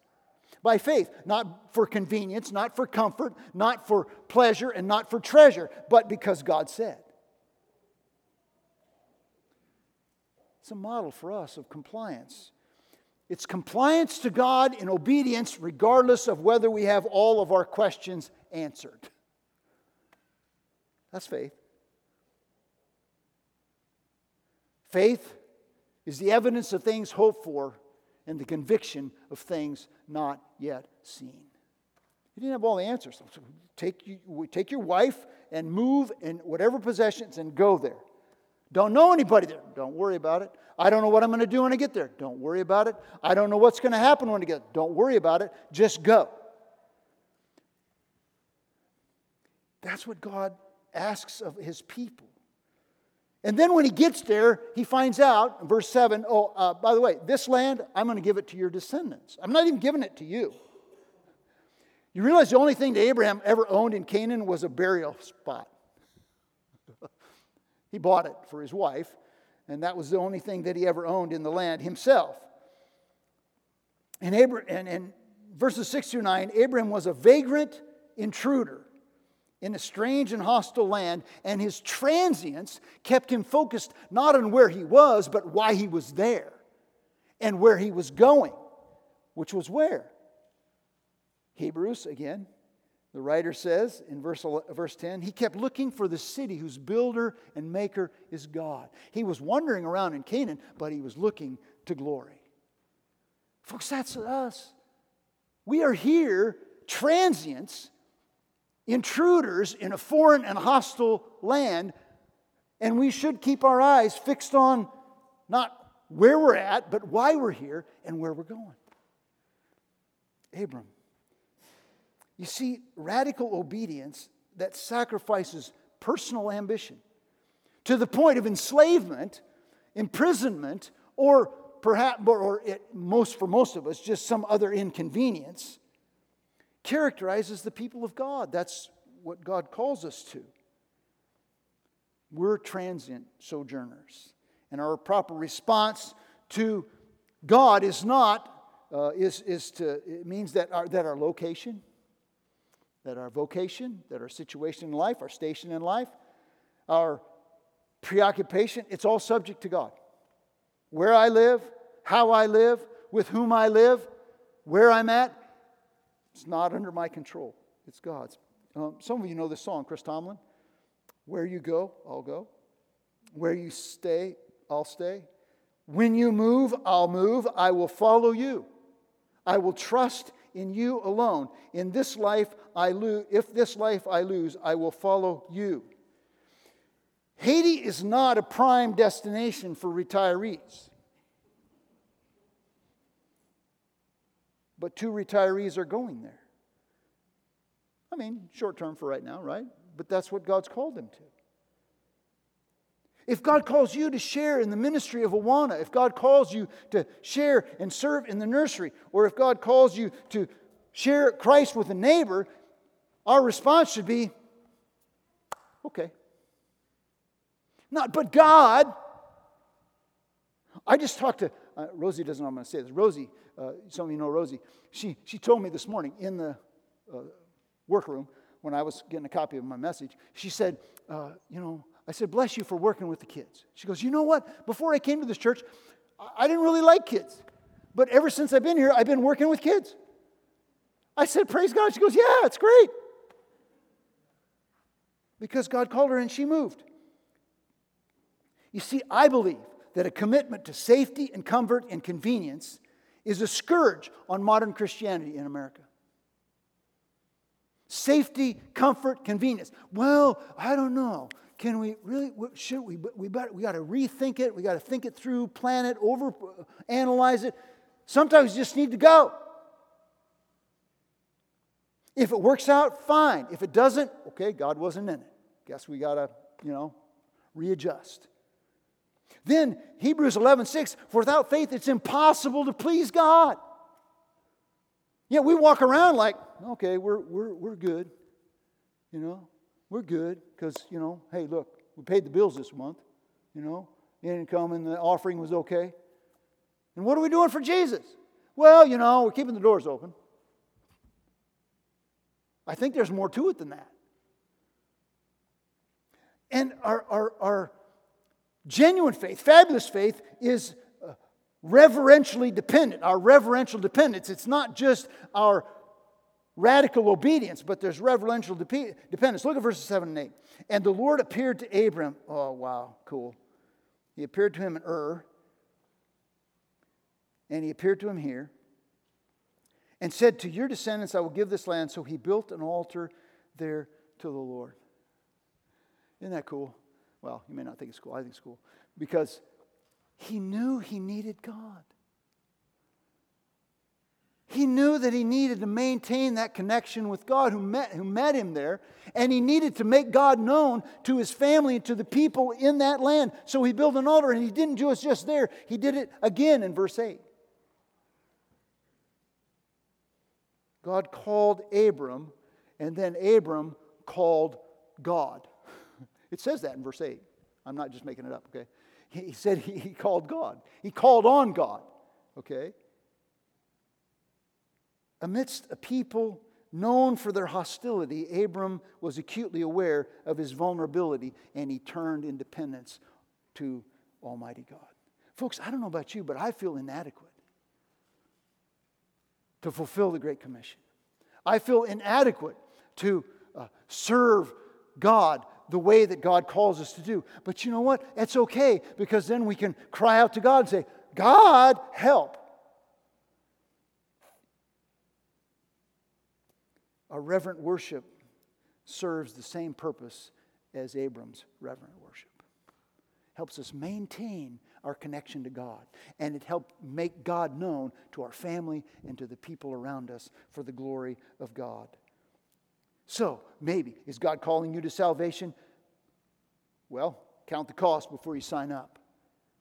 By faith, not for convenience, not for comfort, not for pleasure, and not for treasure, but because God said. It's a model for us of compliance. It's compliance to God in obedience, regardless of whether we have all of our questions answered. That's faith. Faith is the evidence of things hoped for and the conviction of things not yet seen. You didn't have all the answers. So take, you, take your wife and move in whatever possessions and go there. Don't know anybody there. Don't worry about it. I don't know what I'm going to do when I get there. Don't worry about it. I don't know what's going to happen when I get there. Don't worry about it. Just go. That's what God asks of his people. And then when he gets there, he finds out, verse 7, oh, uh, by the way, this land, I'm going to give it to your descendants. I'm not even giving it to you. You realize the only thing that Abraham ever owned in Canaan was a burial spot. He bought it for his wife, and that was the only thing that he ever owned in the land himself. And, Abra- and, and verses 6 through 9 Abraham was a vagrant intruder in a strange and hostile land, and his transience kept him focused not on where he was, but why he was there and where he was going, which was where? Hebrews, again, the writer says in verse, verse 10, he kept looking for the city whose builder and maker is God. He was wandering around in Canaan, but he was looking to glory. Folks, that's us. We are here, transients, intruders in a foreign and hostile land, and we should keep our eyes fixed on not where we're at, but why we're here and where we're going. Abram. You see, radical obedience that sacrifices personal ambition to the point of enslavement, imprisonment, or perhaps, or it, most for most of us, just some other inconvenience, characterizes the people of God. That's what God calls us to. We're transient sojourners. And our proper response to God is not, uh, is, is to, it means that our, that our location, that our vocation, that our situation in life, our station in life, our preoccupation, it's all subject to God. Where I live, how I live, with whom I live, where I'm at, it's not under my control. It's God's. Um, some of you know this song, Chris Tomlin. Where you go, I'll go. Where you stay, I'll stay. When you move, I'll move. I will follow you. I will trust in you alone. In this life I lose, if this life I lose, I will follow you. Haiti is not a prime destination for retirees. But two retirees are going there. I mean, short term for right now, right? But that's what God's called them to. If God calls you to share in the ministry of Awana, if God calls you to share and serve in the nursery, or if God calls you to share Christ with a neighbor, our response should be, okay. Not, but God. I just talked to, uh, Rosie doesn't know I'm going to say this. Rosie, uh, some of you know Rosie, she, she told me this morning in the uh, workroom when I was getting a copy of my message, she said, uh, you know, I said, bless you for working with the kids. She goes, You know what? Before I came to this church, I didn't really like kids. But ever since I've been here, I've been working with kids. I said, Praise God. She goes, Yeah, it's great. Because God called her and she moved. You see, I believe that a commitment to safety and comfort and convenience is a scourge on modern Christianity in America. Safety, comfort, convenience. Well, I don't know. Can we really, should we, we, better, we got to rethink it. We got to think it through, plan it, over analyze it. Sometimes you just need to go. If it works out, fine. If it doesn't, okay, God wasn't in it. Guess we got to, you know, readjust. Then Hebrews 11, 6, for without faith it's impossible to please God. Yeah, we walk around like, okay, we're, we're, we're good. You know, we're good because, you know, hey, look, we paid the bills this month. You know, the income and the offering was okay. And what are we doing for Jesus? Well, you know, we're keeping the doors open. I think there's more to it than that. And our, our, our genuine faith, fabulous faith, is uh, reverentially dependent. Our reverential dependence. It's not just our radical obedience, but there's reverential dependence. Look at verses 7 and 8. And the Lord appeared to Abram. Oh, wow, cool. He appeared to him in Ur, and he appeared to him here, and said, To your descendants I will give this land. So he built an altar there to the Lord. Isn't that cool? Well, you may not think it's cool. I think it's cool. Because he knew he needed God. He knew that he needed to maintain that connection with God who met, who met him there, and he needed to make God known to his family and to the people in that land. So he built an altar, and he didn't do it just there, he did it again in verse 8. God called Abram, and then Abram called God. It says that in verse 8. I'm not just making it up, okay? He said he, called God. He called on God, okay? Amidst a people known for their hostility, Abram was acutely aware of his vulnerability and he turned in dependence to Almighty God. Folks, I don't know about you, but I feel inadequate to fulfill the Great Commission. I feel inadequate to uh, serve God the way that God calls us to do. But you know what? It's okay because then we can cry out to God and say, God, help. Our reverent worship serves the same purpose as Abram's reverent worship. Helps us maintain our connection to God, and it helped make God known to our family and to the people around us for the glory of God. So, maybe, is God calling you to salvation? Well, count the cost before you sign up.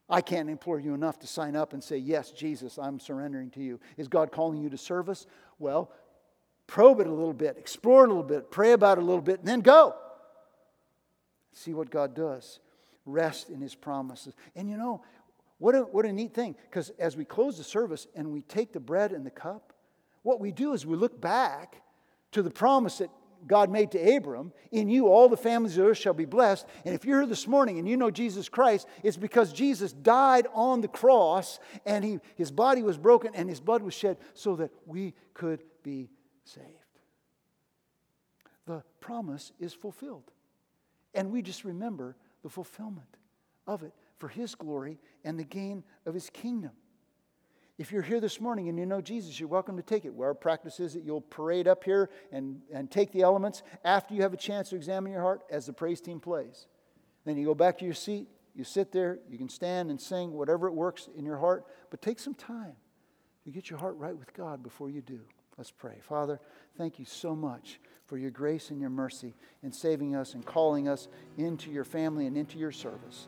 I can't implore you enough to sign up and say, Yes, Jesus, I'm surrendering to you. Is God calling you to service? Well, probe it a little bit, explore it a little bit, pray about it a little bit, and then go. See what God does. Rest in His promises. And you know, what a, what a neat thing, because as we close the service and we take the bread and the cup, what we do is we look back to the promise that God made to Abram, in you all the families of earth shall be blessed. And if you're here this morning and you know Jesus Christ, it's because Jesus died on the cross and he, his body was broken and his blood was shed so that we could be saved. The promise is fulfilled. And we just remember the fulfillment of it for his glory and the gain of his kingdom. If you're here this morning and you know Jesus, you're welcome to take it. Our practice is that you'll parade up here and, and take the elements after you have a chance to examine your heart as the praise team plays. Then you go back to your seat, you sit there, you can stand and sing whatever it works in your heart, but take some time to get your heart right with God before you do. Let's pray. Father, thank you so much for your grace and your mercy in saving us and calling us into your family and into your service.